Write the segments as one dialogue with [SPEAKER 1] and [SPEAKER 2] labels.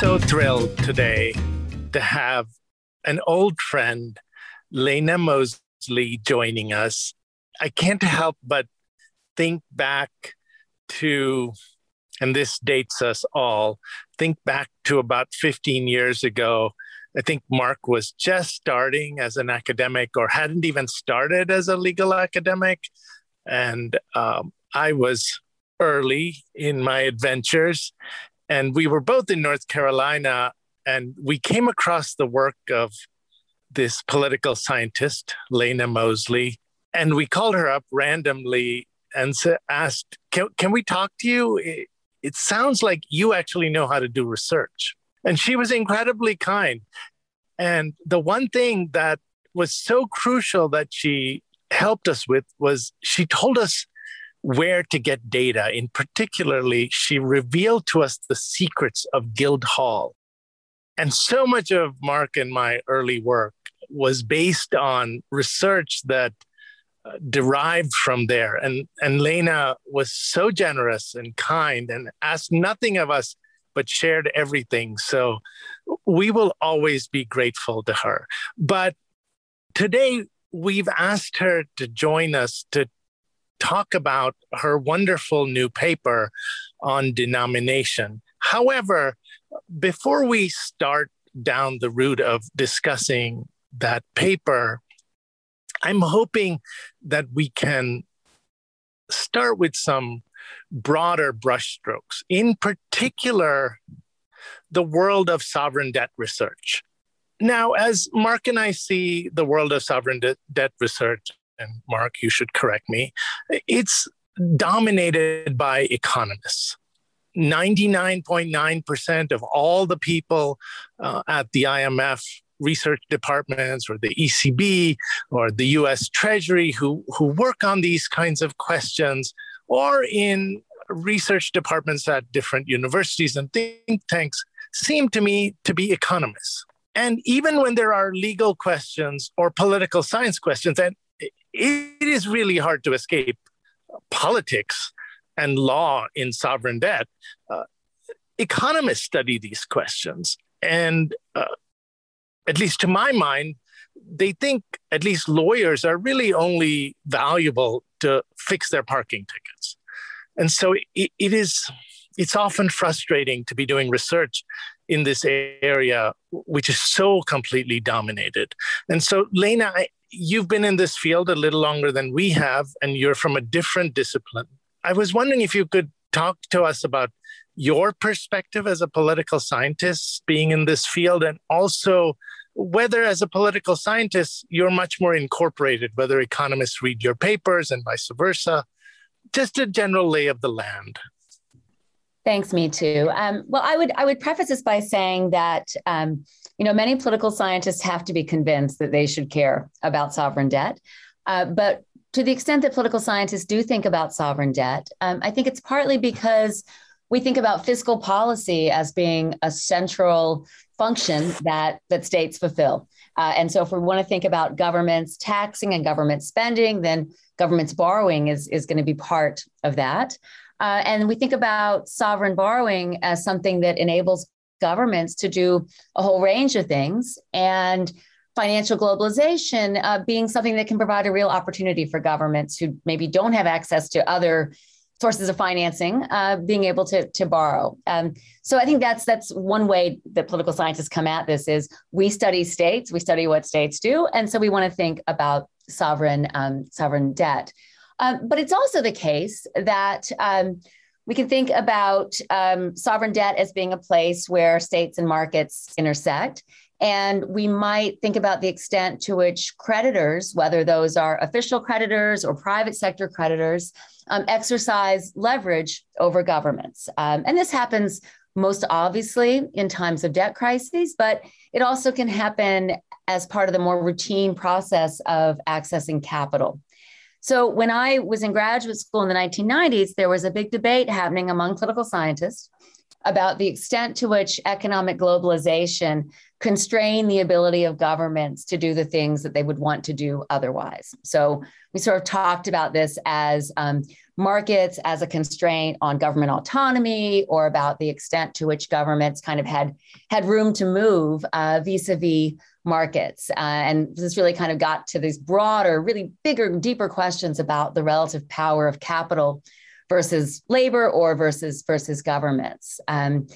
[SPEAKER 1] so thrilled today to have an old friend, Lena Mosley, joining us. I can't help but think back to, and this dates us all, think back to about 15 years ago. I think Mark was just starting as an academic or hadn't even started as a legal academic. And um, I was early in my adventures. And we were both in North Carolina, and we came across the work of this political scientist, Lena Mosley, and we called her up randomly and asked, can, can we talk to you? It, it sounds like you actually know how to do research. And she was incredibly kind. And the one thing that was so crucial that she helped us with was she told us where to get data. In particularly, she revealed to us the secrets of Guildhall. And so much of Mark and my early work was based on research that uh, derived from there. And, and Lena was so generous and kind and asked nothing of us, but shared everything. So we will always be grateful to her. But today, we've asked her to join us to talk about her wonderful new paper on denomination. However, before we start down the route of discussing that paper, I'm hoping that we can start with some broader brushstrokes, in particular, the world of sovereign debt research. Now, as Mark and I see the world of sovereign de- debt research, and Mark, you should correct me, it's dominated by economists. 99.9% of all the people uh, at the IMF research departments or the ECB or the US Treasury who, who work on these kinds of questions or in research departments at different universities and think tanks seem to me to be economists. And even when there are legal questions or political science questions, and it is really hard to escape politics and law in sovereign debt. Uh, economists study these questions. And uh, at least to my mind, they think at least lawyers are really only valuable to fix their parking tickets. And so it, it is, it's often frustrating to be doing research in this area, which is so completely dominated. And so, Lena, I, you've been in this field a little longer than we have, and you're from a different discipline. I was wondering if you could talk to us about your perspective as a political scientist being in this field, and also whether, as a political scientist, you're much more incorporated, whether economists read your papers and vice versa. Just a general lay of the land.
[SPEAKER 2] Thanks, Mitu. Um, well, I would I would preface this by saying that um, you know many political scientists have to be convinced that they should care about sovereign debt, uh, but to the extent that political scientists do think about sovereign debt, um, I think it's partly because we think about fiscal policy as being a central function that that states fulfill. Uh, and so, if we want to think about governments taxing and government spending, then government's borrowing is is going to be part of that. Uh, and we think about sovereign borrowing as something that enables governments to do a whole range of things. And financial globalization uh, being something that can provide a real opportunity for governments who maybe don't have access to other sources of financing, uh, being able to, to borrow. Um, so I think that's that's one way that political scientists come at this is we study states, we study what states do, and so we want to think about sovereign um, sovereign debt. Um, but it's also the case that um, we can think about um, sovereign debt as being a place where states and markets intersect. And we might think about the extent to which creditors, whether those are official creditors or private sector creditors, um, exercise leverage over governments. Um, and this happens most obviously in times of debt crises, but it also can happen as part of the more routine process of accessing capital. So when I was in graduate school in the 1990s, there was a big debate happening among political scientists about the extent to which economic globalization constrain the ability of governments to do the things that they would want to do otherwise. So we sort of talked about this as um, markets as a constraint on government autonomy, or about the extent to which governments kind of had had room to move uh, vis-a-vis markets. Uh, and this really kind of got to these broader, really bigger, deeper questions about the relative power of capital versus labor or versus versus governments. Um,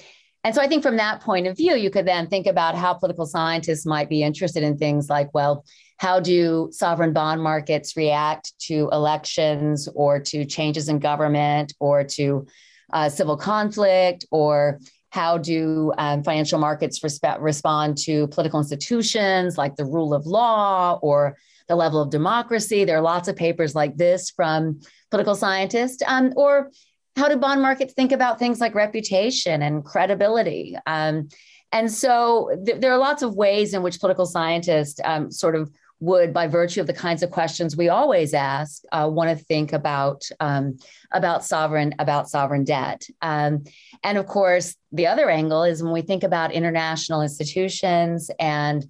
[SPEAKER 2] and so I think from that point of view, you could then think about how political scientists might be interested in things like, well, how do sovereign bond markets react to elections or to changes in government or to uh, civil conflict or how do um, financial markets resp- respond to political institutions like the rule of law or the level of democracy? There are lots of papers like this from political scientists. Um, or how do bond markets think about things like reputation and credibility? Um, and so th- there are lots of ways in which political scientists um, sort of would, by virtue of the kinds of questions we always ask, uh, want to think about um, about sovereign about sovereign debt. Um, and of course, the other angle is when we think about international institutions and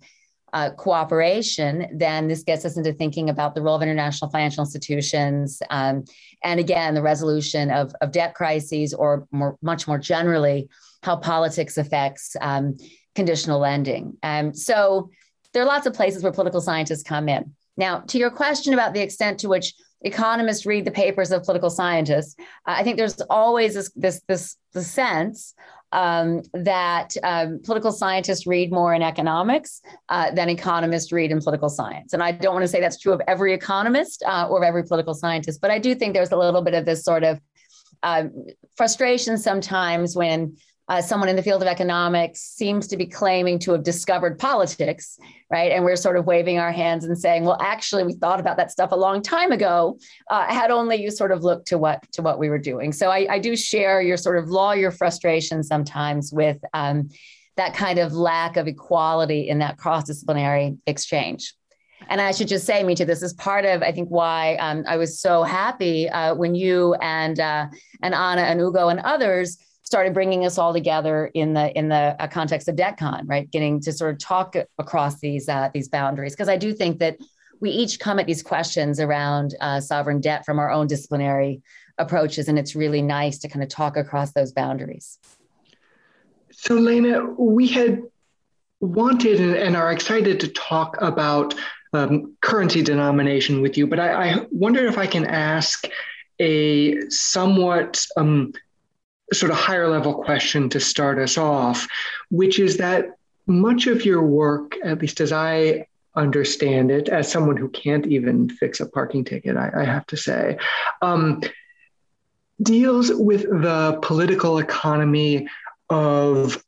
[SPEAKER 2] uh, cooperation, then this gets us into thinking about the role of international financial institutions, um, and again, the resolution of, of debt crises, or more, much more generally, how politics affects um, conditional lending. Um, so there are lots of places where political scientists come in. Now, to your question about the extent to which economists read the papers of political scientists, I think there's always this this this sense um, that um, political scientists read more in economics uh, than economists read in political science. And I don't want to say that's true of every economist uh, or of every political scientist, but I do think there's a little bit of this sort of uh, frustration sometimes when uh, someone in the field of economics seems to be claiming to have discovered politics, right? And we're sort of waving our hands and saying, well, actually, we thought about that stuff a long time ago. Uh, had only you sort of looked to what to what we were doing. So I, I do share your sort of lawyer frustration sometimes with um, that kind of lack of equality in that cross-disciplinary exchange. And I should just say, Mitu, this is part of I think why um, I was so happy uh, when you and uh, and Anna and Ugo and others started bringing us all together in the in the uh, context of DebtCon, right? Getting to sort of talk across these uh, these boundaries because I do think that we each come at these questions around uh, sovereign debt from our own disciplinary approaches, and it's really nice to kind of talk across those boundaries.
[SPEAKER 3] So, Lena, we had wanted and are excited to talk about um, currency denomination with you, but I, I wonder if I can ask a somewhat um, sort of higher level question to start us off, which is that much of your work, at least as I understand it, as someone who can't even fix a parking ticket, I, I have to say, um, deals with the political economy of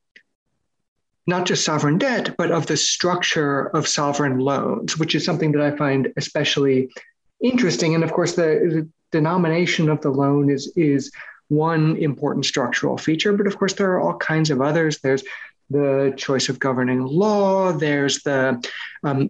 [SPEAKER 3] not just sovereign debt, but of the structure of sovereign loans, which is something that I find especially interesting. And of course, the, the denomination of the loan is is one important structural feature, but of course, there are all kinds of others. There's the choice of governing law, there's the um,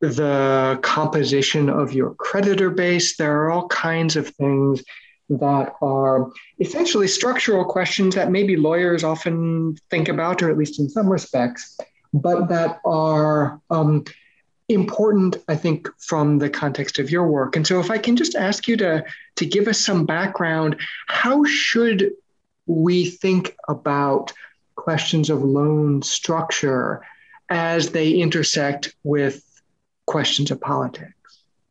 [SPEAKER 3] the composition of your creditor base. There are all kinds of things that are essentially structural questions that maybe lawyers often think about, or at least in some respects, but that are um, important, I think, from the context of your work. And so, if I can just ask you to, to give us some background, how should we think about questions of loan structure as they intersect with questions of politics?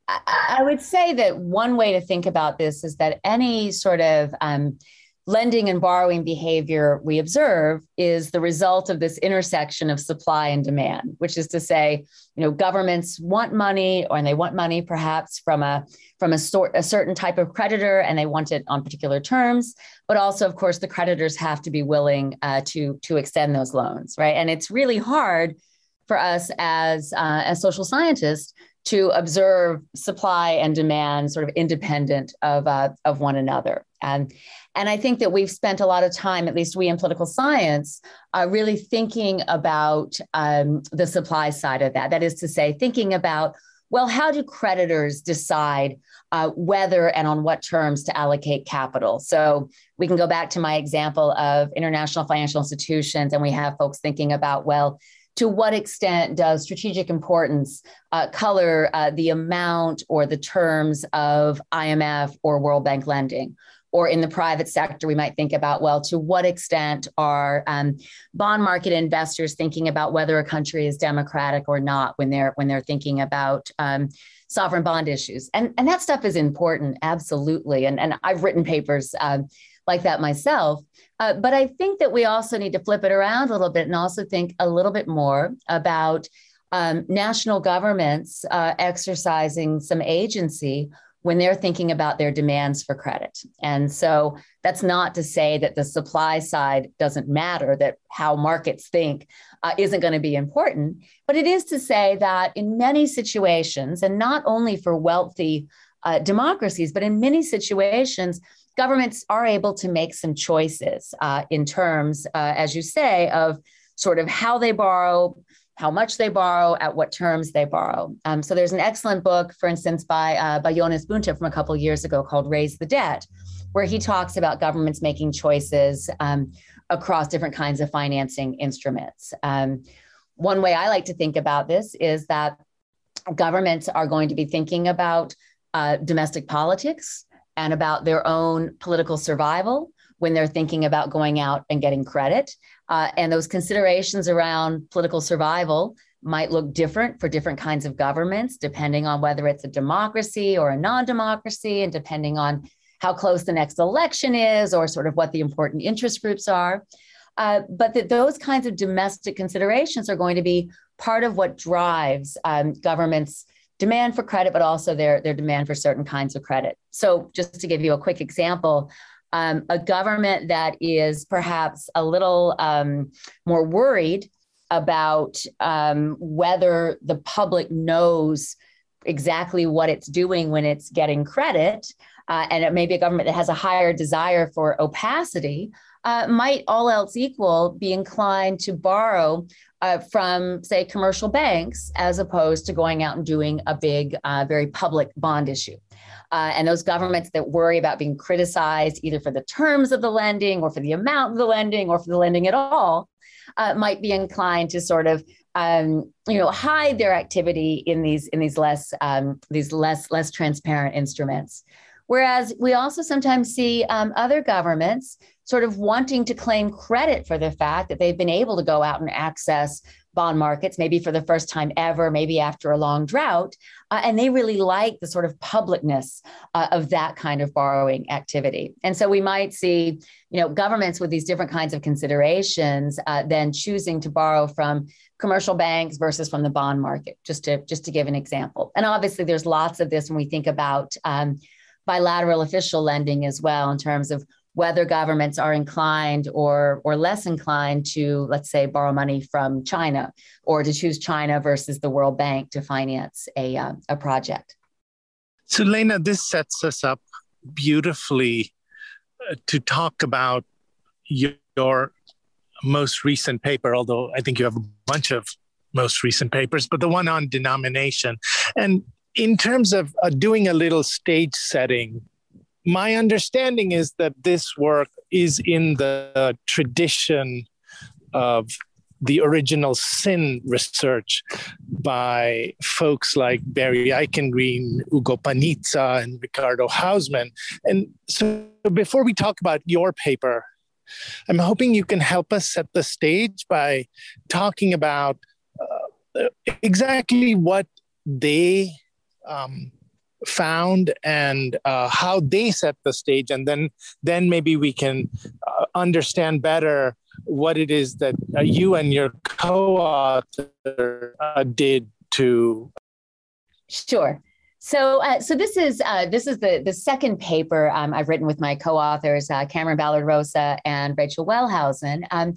[SPEAKER 2] I would say that one way to think about this is that any sort of um, lending and borrowing behavior we observe is the result of this intersection of supply and demand which is to say you know governments want money or and they want money perhaps from a from a sort a certain type of creditor and they want it on particular terms but also of course the creditors have to be willing uh, to to extend those loans right and it's really hard for us as uh, as social scientists to observe supply and demand sort of independent of, uh, of one another. And, and I think that we've spent a lot of time, at least we in political science, uh, really thinking about um, the supply side of that. That is to say, thinking about well, how do creditors decide uh, whether and on what terms to allocate capital? So we can go back to my example of international financial institutions, and we have folks thinking about, well, to what extent does strategic importance uh, color uh, the amount or the terms of IMF or World Bank lending? Or in the private sector, we might think about, well, to what extent are um, bond market investors thinking about whether a country is democratic or not when they're when they're thinking about um, sovereign bond issues? And, and that stuff is important, absolutely. And, and I've written papers uh, like that myself. Uh, but I think that we also need to flip it around a little bit and also think a little bit more about um, national governments uh, exercising some agency when they're thinking about their demands for credit. And so that's not to say that the supply side doesn't matter, that how markets think uh, isn't going to be important, but it is to say that in many situations, and not only for wealthy uh, democracies, but in many situations, governments are able to make some choices uh, in terms, uh, as you say, of sort of how they borrow, how much they borrow, at what terms they borrow. Um, so there's an excellent book, for instance, by uh, by Jonas Bunte from a couple years ago called "Raise the Debt," where he talks about governments making choices um, across different kinds of financing instruments. Um, one way I like to think about this is that governments are going to be thinking about uh, domestic politics and about their own political survival when they're thinking about going out and getting credit. Uh, and those considerations around political survival might look different for different kinds of governments, depending on whether it's a democracy or a non democracy, and depending on how close the next election is or sort of what the important interest groups are. Uh, but that those kinds of domestic considerations are going to be part of what drives um, governments demand for credit, but also their, their demand for certain kinds of credit. So, just to give you a quick example, um, a government that is perhaps a little um, more worried about um, whether the public knows exactly what it's doing when it's getting credit, uh, and it may be a government that has a higher desire for opacity, uh, might all else equal be inclined to borrow uh, from, say, commercial banks as opposed to going out and doing a big, uh, very public bond issue. Uh, and those governments that worry about being criticized either for the terms of the lending or for the amount of the lending or for the lending at all uh, might be inclined to sort of um, you know hide their activity in these in these less um, these less less transparent instruments. Whereas we also sometimes see um, other governments sort of wanting to claim credit for the fact that they've been able to go out and access bond markets, maybe for the first time ever, maybe after a long drought. Uh, and they really like the sort of publicness uh, of that kind of borrowing activity. And so we might see, you know, governments with these different kinds of considerations uh, then choosing to borrow from commercial banks versus from the bond market, just to just to give an example. And obviously, there's lots of this when we think about um, bilateral official lending as well, in terms of whether governments are inclined or or less inclined to let's say borrow money from China or to choose China versus the World Bank to finance a uh, a project.
[SPEAKER 1] So Lena, this sets us up beautifully uh, to talk about your, your most recent paper although I think you have a bunch of most recent papers but the one on denomination and in terms of uh, doing a little stage setting my understanding is that this work is in the tradition of the original sin research by folks like Barry Eichengreen, Ugo Panizza, and Ricardo Hausmann. And so before we talk about your paper, I'm hoping you can help us set the stage by talking about uh, exactly what they um, found and uh, how they set the stage and then then maybe we can uh, understand better what it is that uh, you and your co-author uh, did to
[SPEAKER 2] sure. So, uh, so this is uh, this is the the second paper um, I've written with my co-authors Cameron Ballard Rosa and Rachel Wellhausen, um,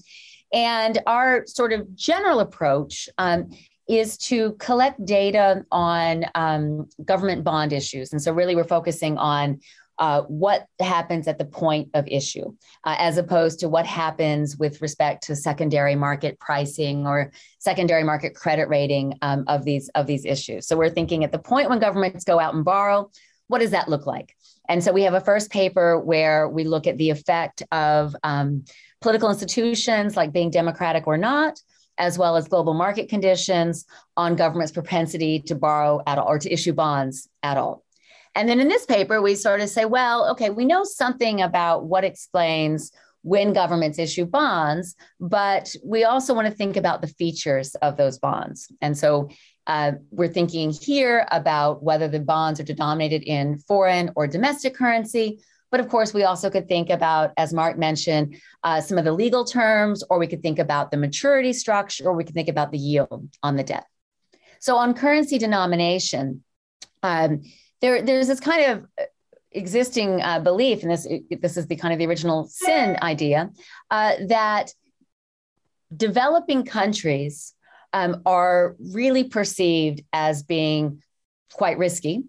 [SPEAKER 2] and our sort of general approach um, is to collect data on um, government bond issues. And so, really, we're focusing on uh, what happens at the point of issue, uh, as opposed to what happens with respect to secondary market pricing or secondary market credit rating um, of these of these issues. So we're thinking at the point when governments go out and borrow, what does that look like? And so we have a first paper where we look at the effect of um, political institutions, like being democratic or not, as well as global market conditions on government's propensity to borrow at all or to issue bonds at all. And then in this paper, we sort of say, well, okay, we know something about what explains when governments issue bonds, but we also want to think about the features of those bonds. And so uh, we're thinking here about whether the bonds are denominated in foreign or domestic currency. But of course, we also could think about, as Mark mentioned, uh, some of the legal terms, or we could think about the maturity structure, or we could think about the yield on the debt. So, on currency denomination, um, there, there's this kind of existing uh, belief, and this this is the kind of the original sin idea, uh, that developing countries um, are really perceived as being quite risky.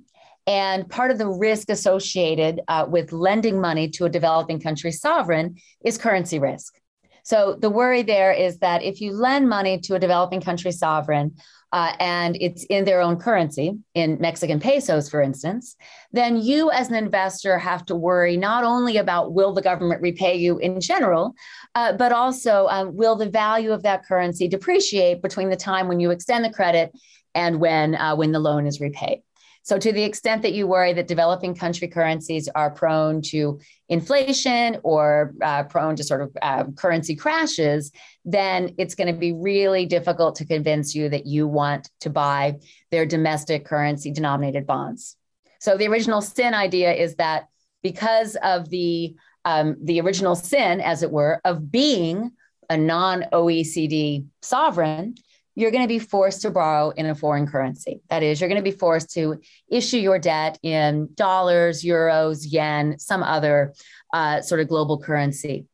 [SPEAKER 2] And part of the risk associated uh, with lending money to a developing country sovereign is currency risk. So the worry there is that if you lend money to a developing country sovereign, uh, and it's in their own currency, in Mexican pesos, for instance, then you as an investor have to worry not only about will the government repay you in general, uh, but also um, will the value of that currency depreciate between the time when you extend the credit and when uh, when the loan is repaid. So, to the extent that you worry that developing country currencies are prone to inflation or uh, prone to sort of uh, currency crashes, then it's going to be really difficult to convince you that you want to buy their domestic currency denominated bonds. So, the original sin idea is that because of the um, the original sin, as it were, of being a non OECD sovereign, you're going to be forced to borrow in a foreign currency. That is, you're going to be forced to issue your debt in dollars, euros, yen, some other uh, sort of global currency.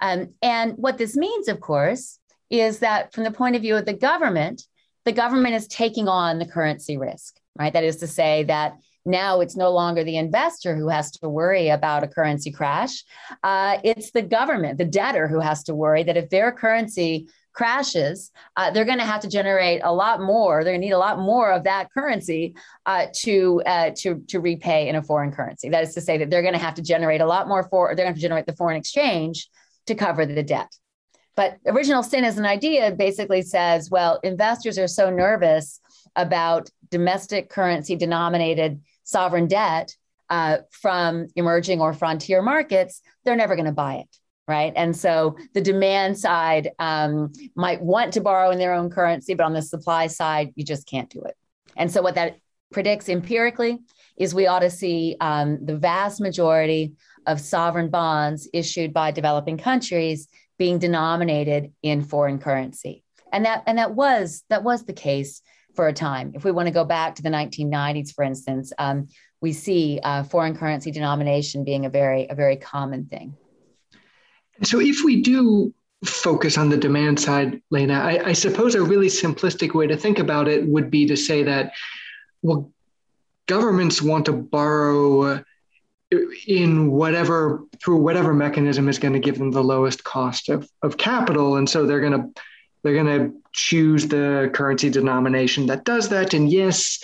[SPEAKER 2] Um, and what this means, of course, is that from the point of view of the government, the government is taking on the currency risk, right? That is to say that now it's no longer the investor who has to worry about a currency crash. Uh, it's the government, the debtor, who has to worry that if their currency crashes, uh, they're going to have to generate a lot more. They're going to need a lot more of that currency uh, to uh, to to repay in a foreign currency. That is to say that they're going to have to generate a lot more for. They're going to generate the foreign exchange to cover the debt. But original sin as an idea basically says, well, investors are so nervous about domestic currency denominated sovereign debt uh, from emerging or frontier markets, they're never going to buy it right? And so the demand side um, might want to borrow in their own currency, but on the supply side, you just can't do it. And so what that predicts empirically is we ought to see um, the vast majority of sovereign bonds issued by developing countries being denominated in foreign currency. And that and that was that was the case for a time. If we want to go back to the 1990s, for instance, um, we see uh, foreign currency denomination being a very a very common thing.
[SPEAKER 3] So if we do focus on the demand side, Lena, I, I, suppose a really simplistic way to think about it would be to say that, well, governments want to borrow in whatever through whatever mechanism is going to give them the lowest cost of, of capital, and so they're going to they're going to choose the currency denomination that does that. And yes,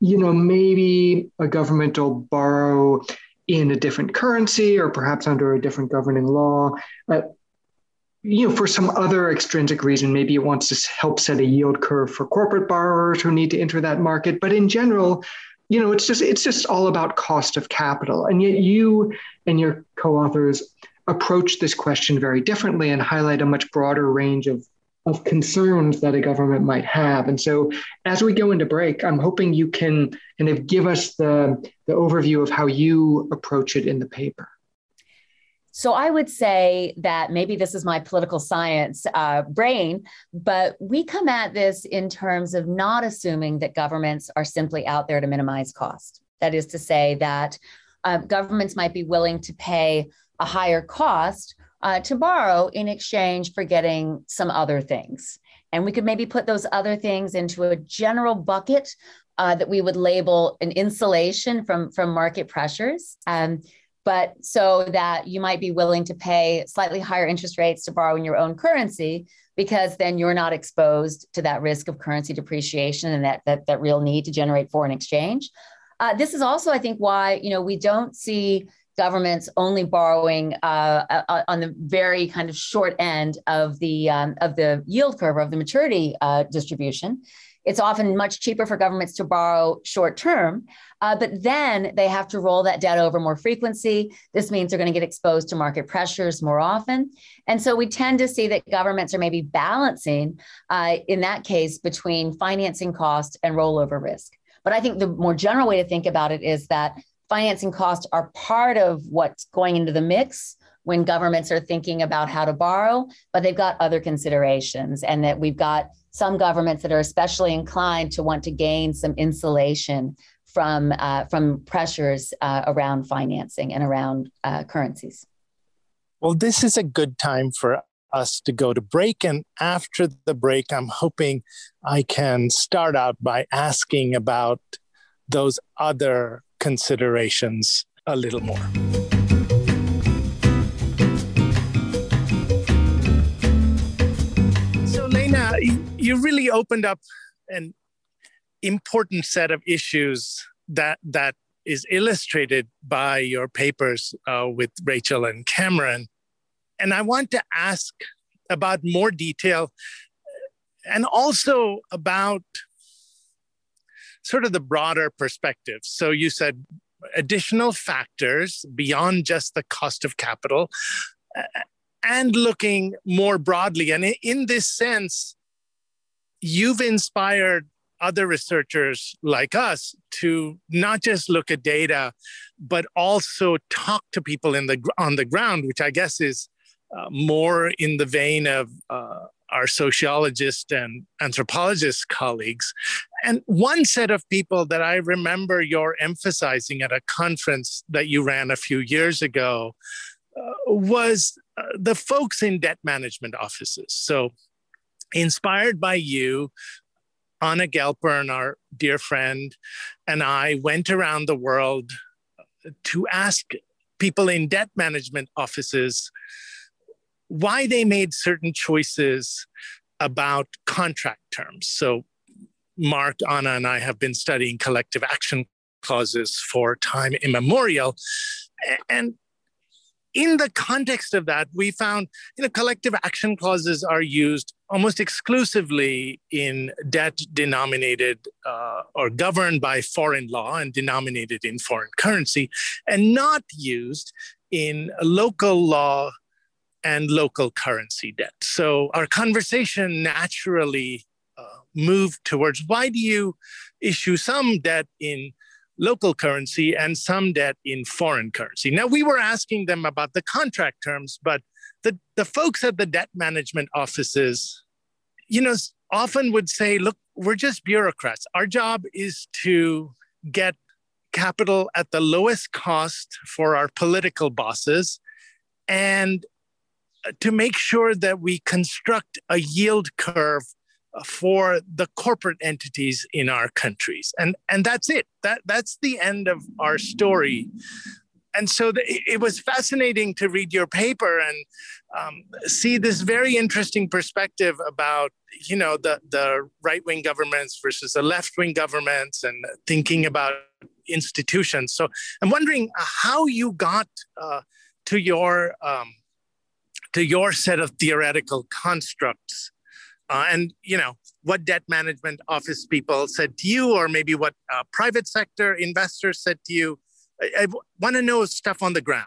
[SPEAKER 3] you know, maybe a government will borrow in a different currency or perhaps under a different governing law. Uh, you know, for some other extrinsic reason, maybe it wants to help set a yield curve for corporate borrowers who need to enter that market. But in general, you know, it's just it's just all about cost of capital. And yet you and your co-authors approach this question very differently and highlight a much broader range of of concerns that a government might have. And so as we go into break, I'm hoping you can kind of give us the, the overview of how you approach it in the paper.
[SPEAKER 2] So I would say that maybe this is my political science uh, brain, but we come at this in terms of not assuming that governments are simply out there to minimize cost. That is to say that uh, governments might be willing to pay a higher cost uh, to borrow in exchange for getting some other things. And we could maybe put those other things into a general bucket uh, that we would label an insulation from, from market pressures. Um, but so that you might be willing to pay slightly higher interest rates to borrow in your own currency because then you're not exposed to that risk of currency depreciation and that that, that real need to generate foreign exchange. Uh, this is also, I think, why you know we don't see governments only borrowing uh, uh, on the very kind of short end of the um, of the yield curve of the maturity uh, distribution. It's often much cheaper for governments to borrow short term, uh, but then they have to roll that debt over more frequency. This means they're going to get exposed to market pressures more often. And so we tend to see that governments are maybe balancing, uh, in that case, between financing cost and rollover risk. But I think the more general way to think about it is that financing costs are part of what's going into the mix when governments are thinking about how to borrow, but they've got other considerations, and that we've got some governments that are especially inclined to want to gain some insulation from uh, from pressures uh, around financing and around uh, currencies.
[SPEAKER 1] Well, this is a good time for us to go to break, and after the break, I'm hoping I can start out by asking about those other considerations a little more. So, Lena, you really opened up an important set of issues that that is illustrated by your papers uh, with Rachel and Cameron. And I want to ask about more detail and also about sort of the broader perspective. So you said additional factors beyond just the cost of capital uh, and looking more broadly. And in this sense, you've inspired other researchers like us to not just look at data, but also talk to people in the on the ground, which I guess is uh, more in the vein of uh, our sociologist and anthropologist colleagues. And one set of people that I remember you're emphasizing at a conference that you ran a few years ago uh, was uh, the folks in debt management offices. So inspired by you, Anna Gelpern, our dear friend, and I went around the world to ask people in debt management offices why they made certain choices about contract terms. So, Mark, Anna, and I have been studying collective action clauses for time immemorial. And in the context of that, we found you know collective action clauses are used almost exclusively in debt denominated uh, or governed by foreign law and denominated in foreign currency, and not used in local law and local currency debt. So our conversation naturally uh, moved towards why do you issue some debt in local currency and some debt in foreign currency. Now, we were asking them about the contract terms, but the, the folks at the debt management offices, you know, often would say, look, we're just bureaucrats. Our job is to get capital at the lowest cost for our political bosses and to make sure that we construct a yield curve for the corporate entities in our countries. And and that's it. That that's the end of our story. And so the, it was fascinating to read your paper and um, see this very interesting perspective about you know the the right wing governments versus the left wing governments and thinking about institutions. So i'm wondering how you got uh, to your um, to your set of theoretical constructs uh, and you know what debt management office people said to you, or maybe what uh, private sector investors said to you. I, I want to know stuff on the ground.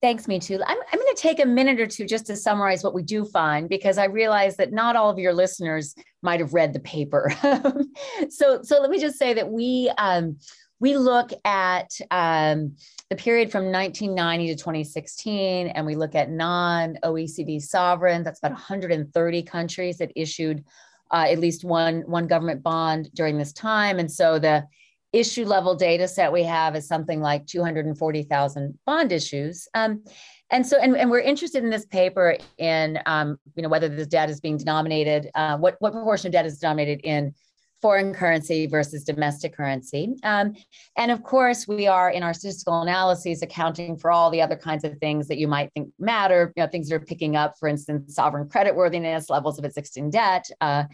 [SPEAKER 2] Thanks, Mitu. I'm, I'm going to take a minute or two just to summarize what we do find because I realize that not all of your listeners might have read the paper. so, so let me just say that we um, we look at um, the period from 1990 to 2016, and we look at non OECD sovereigns. That's about 130 countries that issued uh, at least one, one government bond during this time. And so the issue level data set we have is something like 240,000 bond issues. Um, and so, and, and we're interested in this paper in, um, you know, whether this debt is being denominated, uh, what, what proportion of debt is denominated in foreign currency versus domestic currency. Um, and of course, we are in our statistical analyses accounting for all the other kinds of things that you might think matter, you know, things that are picking up, for instance, sovereign credit worthiness, levels of existing debt, uh,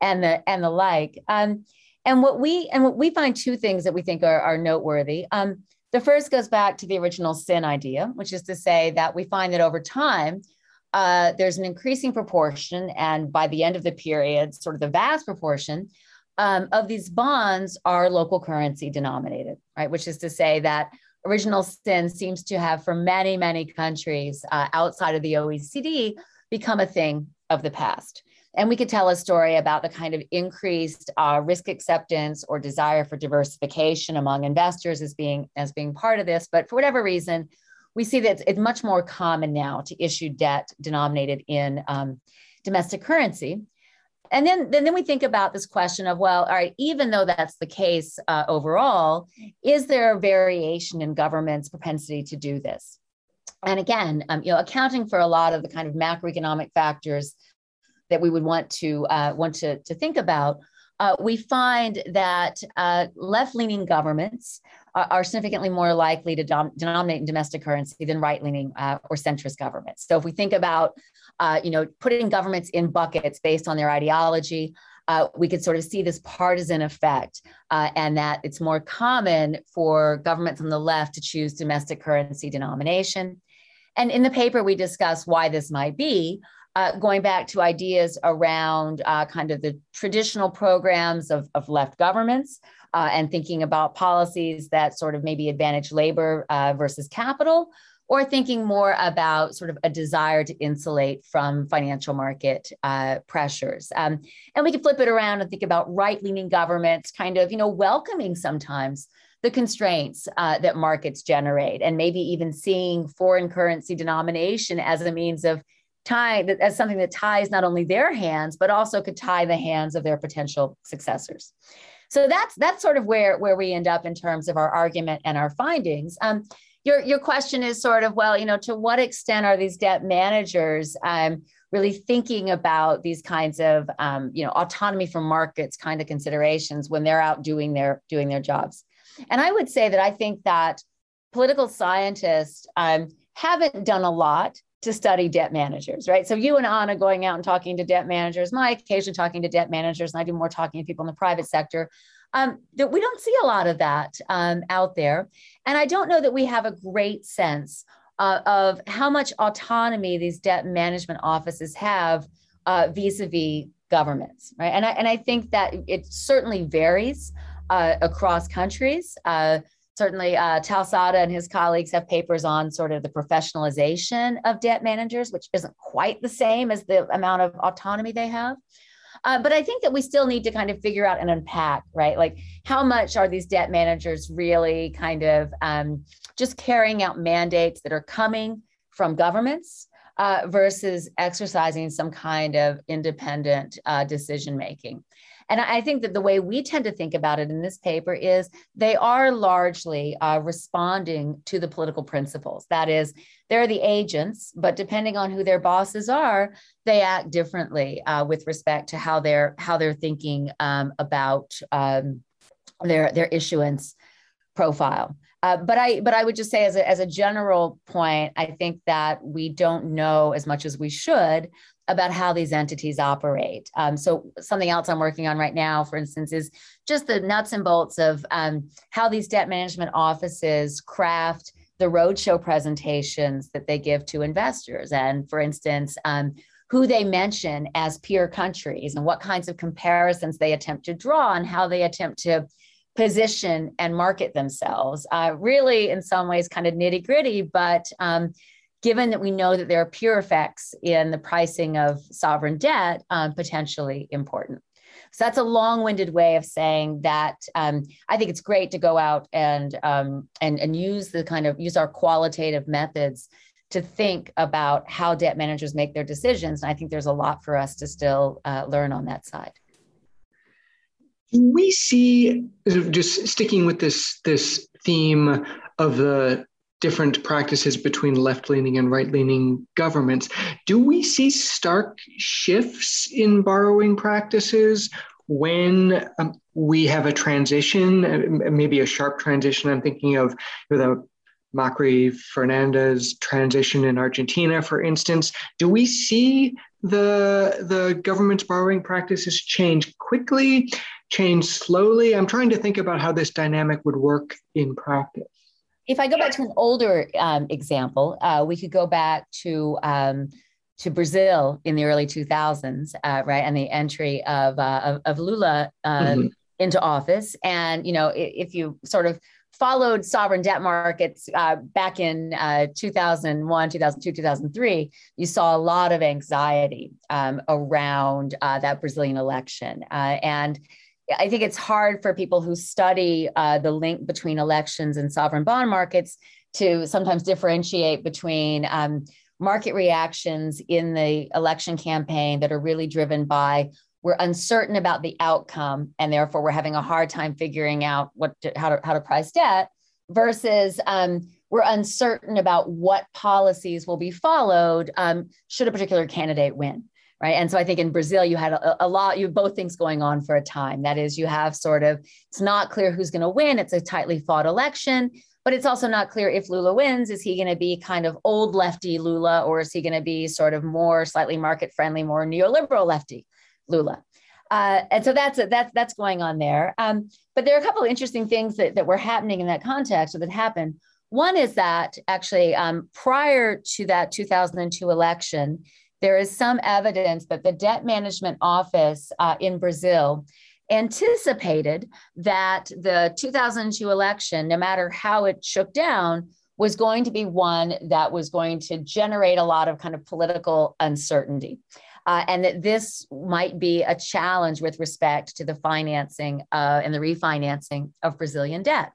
[SPEAKER 2] and the and the like. Um, and what we and what we find two things that we think are, are noteworthy. Um, the first goes back to the original sin idea, which is to say that we find that over time, uh, there's an increasing proportion, and by the end of the period, sort of the vast proportion um, of these bonds are local currency denominated, right? Which is to say that original sin seems to have, for many, many countries uh, outside of the OECD, become a thing of the past. And we could tell a story about the kind of increased uh, risk acceptance or desire for diversification among investors as being as being part of this. But for whatever reason, we see that it's, it's much more common now to issue debt denominated in um, domestic currency. And then, then, then we think about this question of, well, all right, even though that's the case uh, overall, is there a variation in government's propensity to do this? And again, um, you know, accounting for a lot of the kind of macroeconomic factors that we would want to uh, want to, to think about, uh, we find that uh, left-leaning governments are, significantly more likely to dom- denominate in domestic currency than right-leaning uh, or centrist governments. So if we think about, uh, you know, putting governments in buckets based on their ideology, uh, we could sort of see this partisan effect, and that it's more common for governments on the left to choose domestic currency denomination. And in the paper, we discuss why this might be uh, going back to ideas around uh, kind of the traditional programs of, of left governments uh, and thinking about policies that sort of maybe advantage labor uh, versus capital, or thinking more about sort of a desire to insulate from financial market uh, pressures. Um, and we can flip it around and think about right leaning governments kind of, you know, welcoming sometimes the constraints uh, that markets generate and maybe even seeing foreign currency denomination as a means of tie as something that ties not only their hands but also could tie the hands of their potential successors so that's that's sort of where where we end up in terms of our argument and our findings um, your your question is sort of well you know to what extent are these debt managers um, really thinking about these kinds of um, you know autonomy from markets kind of considerations when they're out doing their doing their jobs and i would say that i think that political scientists um, haven't done a lot to study debt managers, right? So you and Anna going out and talking to debt managers, my occasionally talking to debt managers, and I do more talking to people in the private sector. Um, that we don't see a lot of that um, out there, and I don't know that we have a great sense uh, of how much autonomy these debt management offices have uh, vis-a-vis governments, right? And I, and I think that it certainly varies uh, across countries. Uh, certainly uh, Tal Sadeh and his colleagues have papers on sort of the professionalization of debt managers, which isn't quite the same as the amount of autonomy they have. Uh, but I think that we still need to kind of figure out and unpack, right? Like how much are these debt managers really kind of um, just carrying out mandates that are coming from governments uh, versus exercising some kind of independent uh, decision making. And I think that the way we tend to think about it in this paper is they are largely uh, responding to the political principles. That is, they're the agents, but depending on who their bosses are, they act differently uh, with respect to how they're how they're thinking um, about um, their their issuance profile. Uh, but I but I would just say as a, as a general point, I think that we don't know as much as we should about how these entities operate. Um, so something else I'm working on right now, for instance, is just the nuts and bolts of um, how these debt management offices craft the roadshow presentations that they give to investors. And for instance, um, who they mention as peer countries and what kinds of comparisons they attempt to draw and how they attempt to position and market themselves. Uh, really, in some ways, kind of nitty gritty, but um, given that we know that there are peer effects in the pricing of sovereign debt, um, potentially important. So that's a long-winded way of saying that um, I think it's great to go out and um, and and use the kind of use our qualitative methods to think about how debt managers make their decisions. And I think there's a lot for us to still uh, learn on that side.
[SPEAKER 3] We see just sticking with this this theme of the different practices between left leaning and right leaning governments. Do we see stark shifts in borrowing practices when um, we have a transition, maybe a sharp transition. I'm thinking of the Macri Fernandez transition in Argentina, for instance. Do we see the the government's borrowing practices change quickly, change slowly? I'm trying to think about how this dynamic would work in practice.
[SPEAKER 2] If I go back to an older um, example, uh, we could go back to um, to Brazil in the early 2000s, uh, right, and the entry of uh, of, of, Lula uh, mm-hmm. into office. And you know, if, if you sort of followed sovereign debt markets uh, back in uh, 2001, 2002, 2003, you saw a lot of anxiety um, around uh, that Brazilian election. Uh, and I think it's hard for people who study uh, the link between elections and sovereign bond markets to sometimes differentiate between um, market reactions in the election campaign that are really driven by we're uncertain about the outcome and therefore we're having a hard time figuring out what to, how to how to price debt versus um, we're uncertain about what policies will be followed um, should a particular candidate win right and so i think in brazil you had a, a, lot you both things going on for a time that is you have sort of it's not clear who's going to win it's a tightly fought election but it's also not clear if lula wins is he going to be kind of old lefty lula or is he going to be sort of more slightly market friendly more neoliberal lefty Lula. Uh, and so that's that's that's going on there. Um, but there are a couple of interesting things that, that were happening in that context or that happened. One is that actually um, prior to that 2002 election, there is some evidence that the debt management office uh, in Brazil anticipated that the 2002 election, no matter how it shook down, was going to be one that was going to generate a lot of kind of political uncertainty uh, and that this might be a challenge with respect to the financing uh, and the refinancing of Brazilian debt.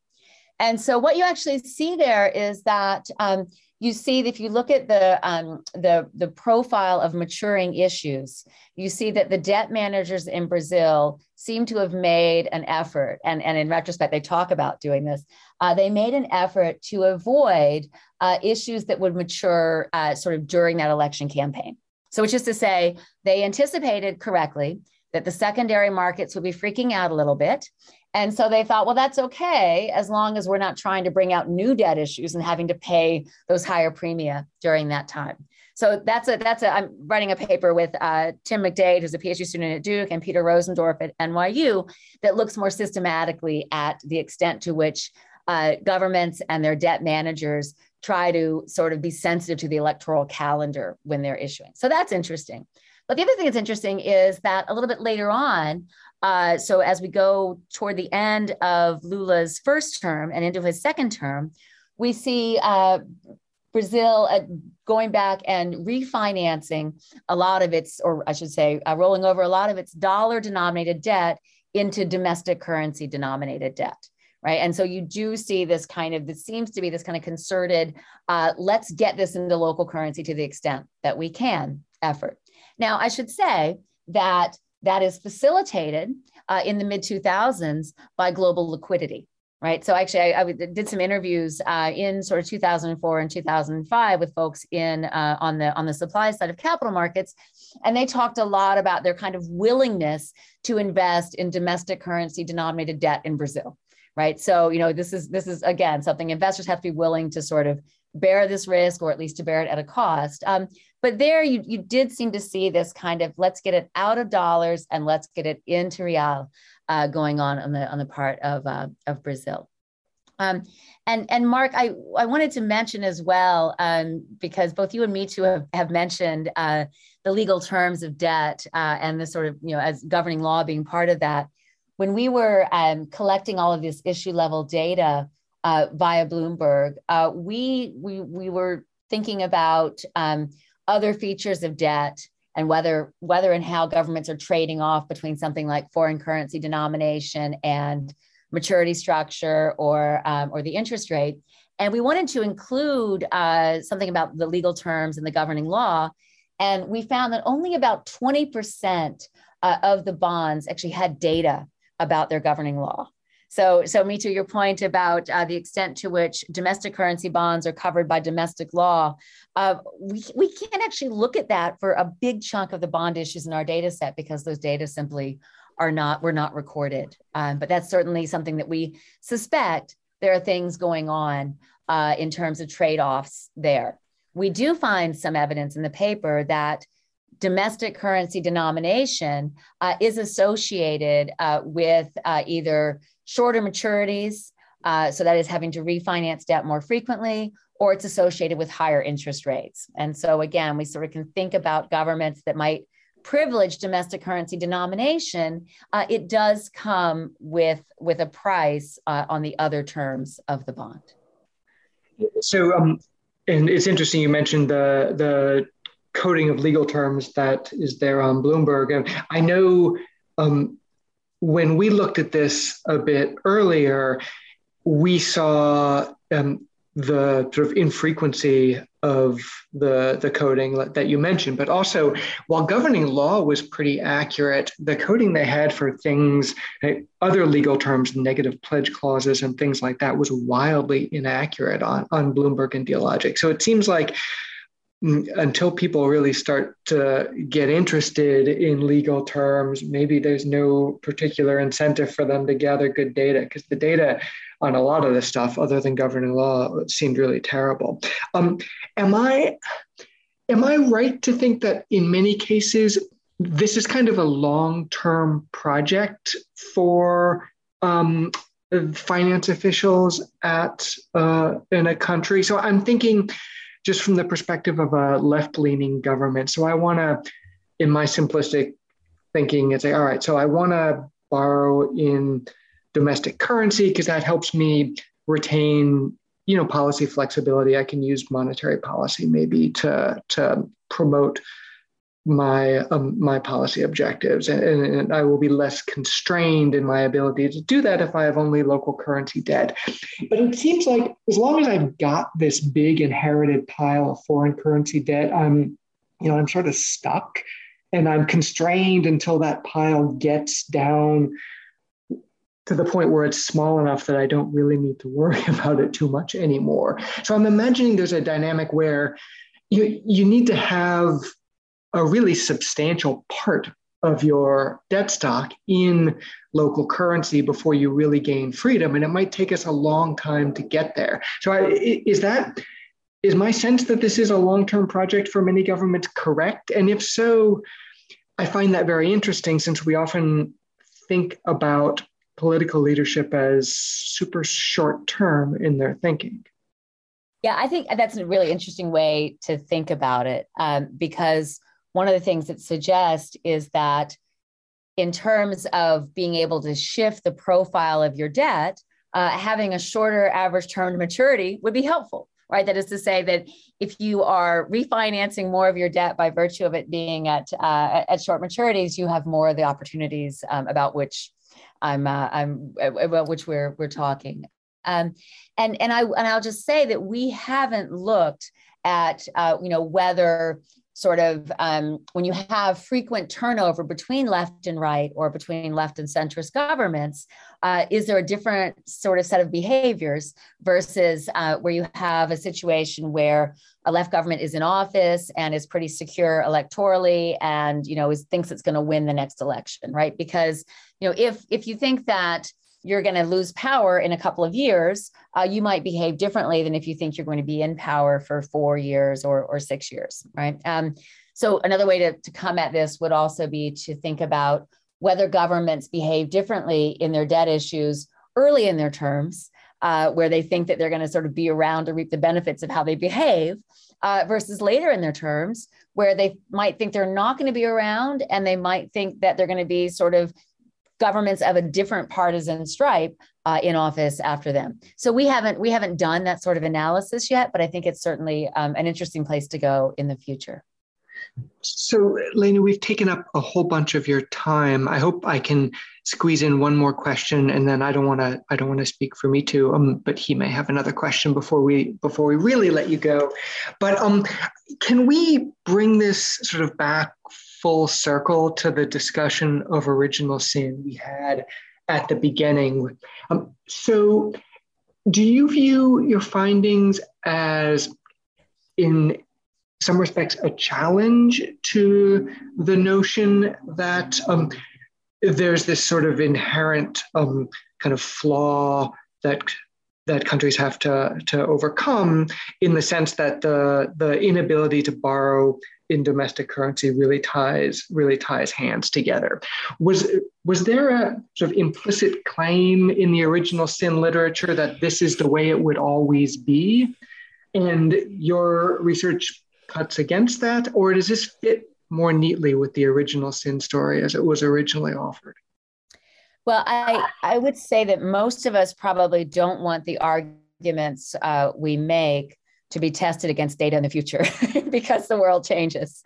[SPEAKER 2] And so, what you actually see there is that um, you see if you look at the, um, the the profile of maturing issues, you see that the debt managers in Brazil seem to have made an effort, and, and in retrospect, they talk about doing this. Uh, they made an effort to avoid uh, issues that would mature uh, sort of during that election campaign. So, which is to say, they anticipated correctly that the secondary markets would be freaking out a little bit. And so they thought, well, that's okay as long as we're not trying to bring out new debt issues and having to pay those higher premia during that time. So that's a that's a I'm writing a paper with uh, Tim McDade, who's a PhD student at Duke, and Peter Rosendorff at NYU that looks more systematically at the extent to which uh, governments and their debt managers try to sort of be sensitive to the electoral calendar when they're issuing. So that's interesting. But the other thing that's interesting is that a little bit later on, uh, so as we go toward the end of Lula's first term and into his second term, we see uh, Brazil uh, going back and refinancing a lot of its, or I should say, uh, rolling over a lot of its dollar denominated debt into domestic currency denominated debt right? And so you do see this kind of, this seems to be this kind of concerted, uh, let's get this into local currency to the extent that we can effort. Now, I should say that that is facilitated uh, in the mid 2000s by global liquidity. Right. So actually, I, I did some interviews uh, in sort of 2004 and 2005 with folks in uh, on the on the supply side of capital markets, and they talked a lot about their kind of willingness to invest in domestic currency denominated debt in Brazil right? So, you know, this is this is again something investors have to be willing to sort of bear this risk or at least to bear it at a cost. Um, but there you you did seem to see this kind of let's get it out of dollars and let's get it into real uh, going on on the on the part of uh, of Brazil. Um, and and Mark, I, I wanted to mention as well, um, because both you and Mitu have, have mentioned uh, the legal terms of debt uh, and the sort of, you know, as governing law being part of that when we were um, collecting all of this issue level data uh, via Bloomberg, uh, we, we, we were thinking about um, other features of debt and whether, whether and how governments are trading off between something like foreign currency denomination and maturity structure or, um, or the interest rate. And we wanted to include uh, something about the legal terms and the governing law. And we found that only about 20% uh, of the bonds actually had data about their governing law. So, so Mitu your point about uh, the extent to which domestic currency bonds are covered by domestic law, uh, we, we can't actually look at that for a big chunk of the bond issues in our data set because those data simply are not were not recorded. Um, but that's certainly something that we suspect there are things going on uh, in terms of trade offs there. We do find some evidence in the paper that domestic currency denomination uh, is associated uh, with uh, either shorter maturities, uh, so that is having to refinance debt more frequently, or it's associated with higher interest rates. And so, again, we sort of can think about governments that might privilege domestic currency denomination. Uh, it does come with with a price uh, on the other terms of the bond.
[SPEAKER 3] So, um, and it's interesting you mentioned the the coding of legal terms that is there on Bloomberg. And I know um, when we looked at this a bit earlier, we saw um, the sort of infrequency of the the coding that you mentioned but also while governing law was pretty accurate the coding they had for things other legal terms negative pledge clauses and things like that was wildly inaccurate on on bloomberg and dealogic so it seems like until people really start to get interested in legal terms, maybe there's no particular incentive for them to gather good data because the data on a lot of this stuff, other than governing law, seemed really terrible. Um, am I am I right to think that in many cases this is kind of a long-term project for um, finance officials at uh, in a country? So I'm thinking just from the perspective of a left leaning government. So I want to, in my simplistic thinking, it's like, all right, so I want to borrow in domestic currency because that helps me retain you know policy flexibility i can use monetary policy maybe to to promote my um, my policy objectives. And, and, i will be less constrained in my ability to do that if i have only local currency debt. But it seems like as long as i've got this big inherited pile of foreign currency debt i'm you know i'm sort of stuck and i'm constrained until that pile gets down to the point where it's small enough that i don't really need to worry about it too much anymore. So i'm imagining there's a dynamic where you you need to have a really substantial part of your debt stock in local currency before you really gain freedom and it might take us a long time to get there. So I, is that is my sense that this is a long-term project for many governments correct? And if so i find that very interesting since we often think about political leadership as super short term in their thinking.
[SPEAKER 2] Yeah i think that's a really interesting way to think about it um, because one of the things it suggests is that in terms of being able to shift the profile of your debt, uh, having a shorter average term to maturity would be helpful, right? That is to say that if you are refinancing more of your debt by virtue of it being at uh, at short maturities, you have more of the opportunities um, about which I'm uh, I'm about which we're we're talking. Um, and and I and I'll just say that we haven't looked at uh, you know whether sort of um, when you have frequent turnover between left and right or between left and centrist governments, uh, is there a different sort of set of behaviors versus uh, where you have a situation where a left government is in office and is pretty secure electorally and you know is thinks it's going to win the next election, right? Because you know if if you think that you're going to lose power in a couple of years, uh, you might behave differently than if you think you're going to be in power for four years or, or six years, right? Um, so, another way to, to come at this would also be to think about whether governments behave differently in their debt issues early in their terms, uh, where they think that they're going to sort of be around to reap the benefits of how they behave, uh, versus later in their terms, where they might think they're not going to be around and they might think that they're going to be sort of governments of a different partisan stripe uh, in office after them. So we haven't we haven't done that sort of analysis yet, but I think it's certainly um, an interesting place to go in the future.
[SPEAKER 3] So, Layna, we've taken up a whole bunch of your time. I hope I can squeeze in one more question, and then I don't want to. I don't want to speak for Mitu. Um, but he may have another question before we before we really let you go. But um, can we bring this sort of back full circle to the discussion of original sin we had at the beginning. Um, so, do you view your findings as, in some respects, a challenge to the notion that um, there's this sort of inherent um, kind of flaw that that countries have to, to overcome in the sense that the, the inability to borrow in domestic currency really ties really ties hands together. Was was there a sort of implicit claim in the original sin literature that this is the way it would always be? And your research cuts against that, or does this fit more neatly with the original sin story as it was originally offered?
[SPEAKER 2] Well, I, I would say that most of us probably don't want the arguments uh, we make to be tested against data in the future because the world changes.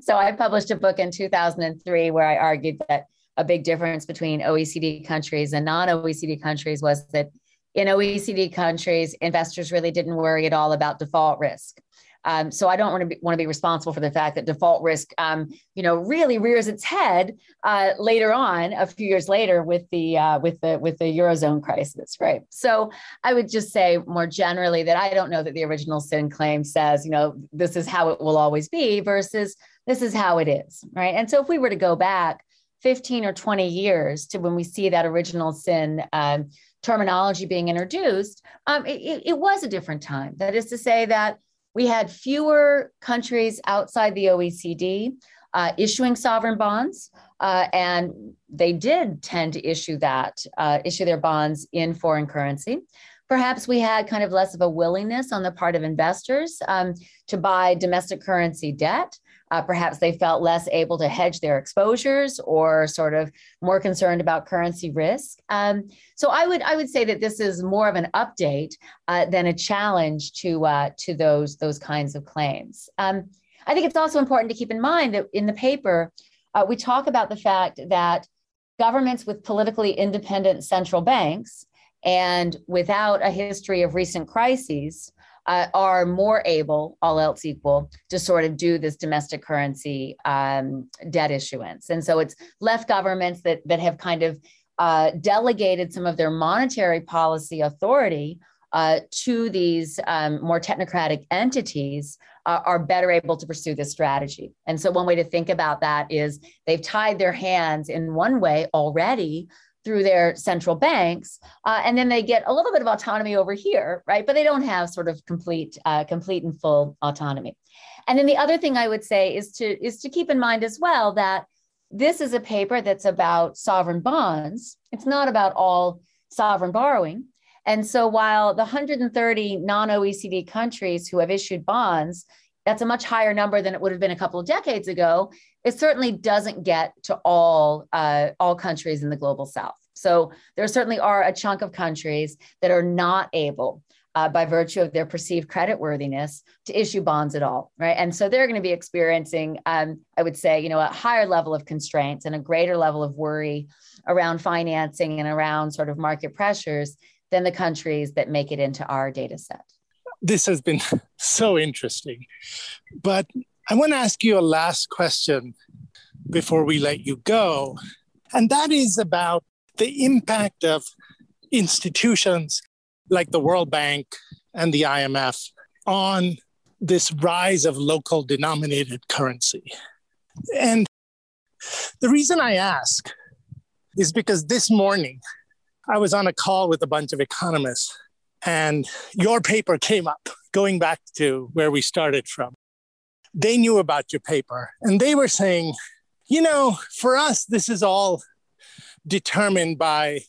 [SPEAKER 2] So I published a book in 2003 where I argued that a big difference between OECD countries and non OECD countries was that in OECD countries, investors really didn't worry at all about default risk. Um, so I don't want to be, want to be responsible for the fact that default risk, um, you know, really rears its head uh, later on, a few years later, with the uh, with the with the eurozone crisis, right? So I would just say more generally that I don't know that the original sin claim says, you know, this is how it will always be versus this is how it is, right? And so if we were to go back 15 or 20 years to when we see that original sin. Um, terminology being introduced, um, it, it was a different time. That is to say that we had fewer countries outside the OECD uh, issuing sovereign bonds, uh, and they did tend to issue that, uh, issue their bonds in foreign currency. Perhaps we had kind of less of a willingness on the part of investors um, to buy domestic currency debt. Uh, perhaps they felt less able to hedge their exposures or sort of more concerned about currency risk. Um, so I would I would say that this is more of an update uh, than a challenge to uh, to those those kinds of claims. Um, I think it's also important to keep in mind that in the paper uh, we talk about the fact that governments with politically independent central banks and without a history of recent crises uh, are more able, all else equal, to sort of do this domestic currency um, debt issuance. And so it's left governments that that have kind of uh, delegated some of their monetary policy authority uh, to these um, more technocratic entities uh, are better able to pursue this strategy. And so, one way to think about that is they've tied their hands in one way already through their central banks, uh, and then they get a little bit of autonomy over here, right? But they don't have sort of complete, uh, complete and full autonomy. And then the other thing I would say is to is to keep in mind as well that this is a paper that's about sovereign bonds. It's not about all sovereign borrowing. And so while the 130 non-OECD countries who have issued bonds, that's a much higher number than it would have been a couple of decades ago it certainly doesn't get to all uh, all countries in the global south. So there certainly are a chunk of countries that are not able, uh, by virtue of their perceived credit worthiness, to issue bonds at all, right? And so they're going to be experiencing, um, I would say, you know, a higher level of constraints and a greater level of worry around financing and around sort of market pressures than the countries that make it into our data set.
[SPEAKER 1] This has been so interesting, but I want to ask you a last question before we let you go. And that is about the impact of institutions like the World Bank and the IMF on this rise of local denominated currency. And the reason I ask is because this morning I was on a call with a bunch of economists, and your paper came up, going back to where we started from they knew about your paper and they were saying, you know, for us, this is all determined by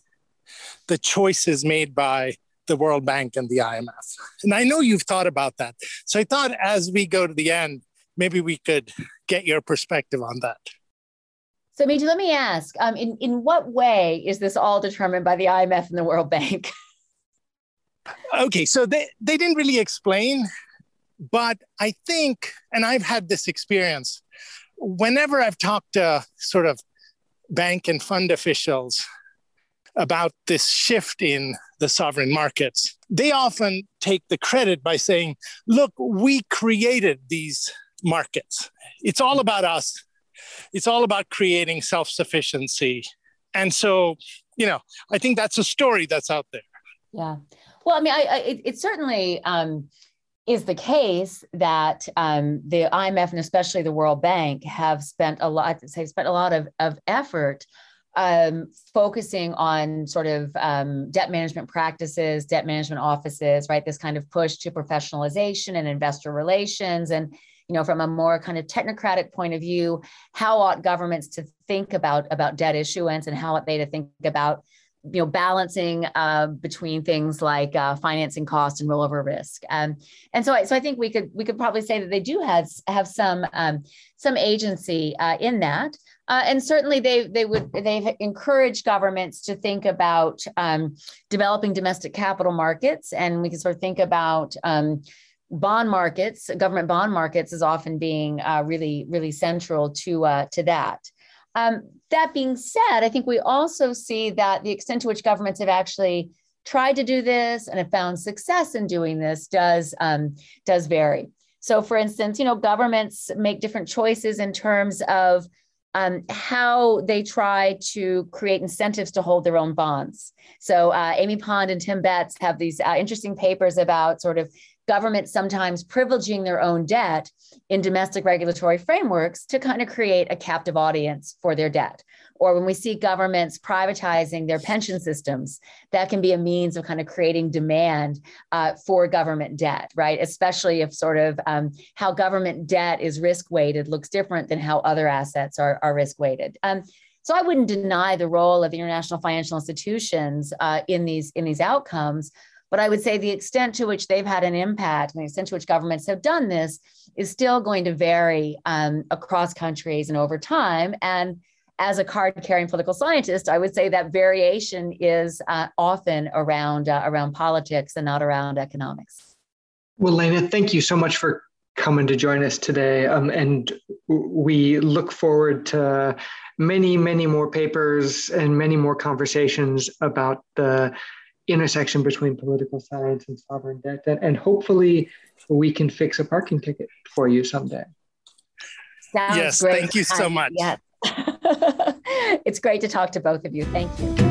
[SPEAKER 1] the choices made by the World Bank and the IMF. And I know you've thought about that. So I thought as we go to the end, maybe we could get your perspective on that.
[SPEAKER 2] So, Miji, let me ask um, in, in what way is this all determined by the IMF and the World Bank?
[SPEAKER 1] okay, so they, they didn't really explain but I think, and I've had this experience, whenever I've talked to sort of bank and fund officials about this shift in the sovereign markets, they often take the credit by saying, look, we created these markets. It's all about us. It's all about creating self sufficiency. And so, you know, I think that's a story that's out there.
[SPEAKER 2] Yeah. Well, I mean, I, I it, it certainly, um, is the case that um, the IMF and especially the World Bank have spent a lot, have spent a lot of, of effort um, focusing on sort of um, debt management practices, debt management offices, right? This kind of push to professionalization and investor relations. And, you know, from a more kind of technocratic point of view, how ought governments to think about, about debt issuance and how ought they to think about you know balancing uh, between things like uh, financing cost and rollover risk. Um, and so I, so I think we could we could probably say that they do have have some um, some agency uh, in that. Uh, and certainly they they would they've encouraged governments to think about um, developing domestic capital markets. And we can sort of think about um, bond markets government bond markets is often being uh, really really central to uh, to that um, that being said, I think we also see that the extent to which governments have actually tried to do this and have found success in doing this does um, does vary. So, for instance, you know, governments make different choices in terms of um, how they try to create incentives to hold their own bonds. So, uh, Amy Pond and Tim Betts have these uh, interesting papers about sort of governments sometimes privileging their own debt in domestic regulatory frameworks to kind of create a captive audience for their debt. Or when we see governments privatizing their pension systems, that can be a means of kind of creating demand uh, for government debt, right? Especially if sort of um, how government debt is risk weighted looks different than how other assets are, are risk weighted. Um, so I wouldn't deny the role of international financial institutions uh, in these in these outcomes, but I would say the extent to which they've had an impact and the extent to which governments have done this is still going to vary um, across countries and over time. And as a card carrying political scientist, I would say that variation is uh, often around, uh, around politics and not around economics.
[SPEAKER 3] Well, Layna, thank you so much for coming to join us today. Um, and we look forward to many, many more papers and many more conversations about the intersection between political science and sovereign debt. And, and hopefully we can fix a parking ticket for you someday.
[SPEAKER 1] Sounds yes, great. thank you so much.
[SPEAKER 2] Yes. it's great to talk to both of you. Thank you.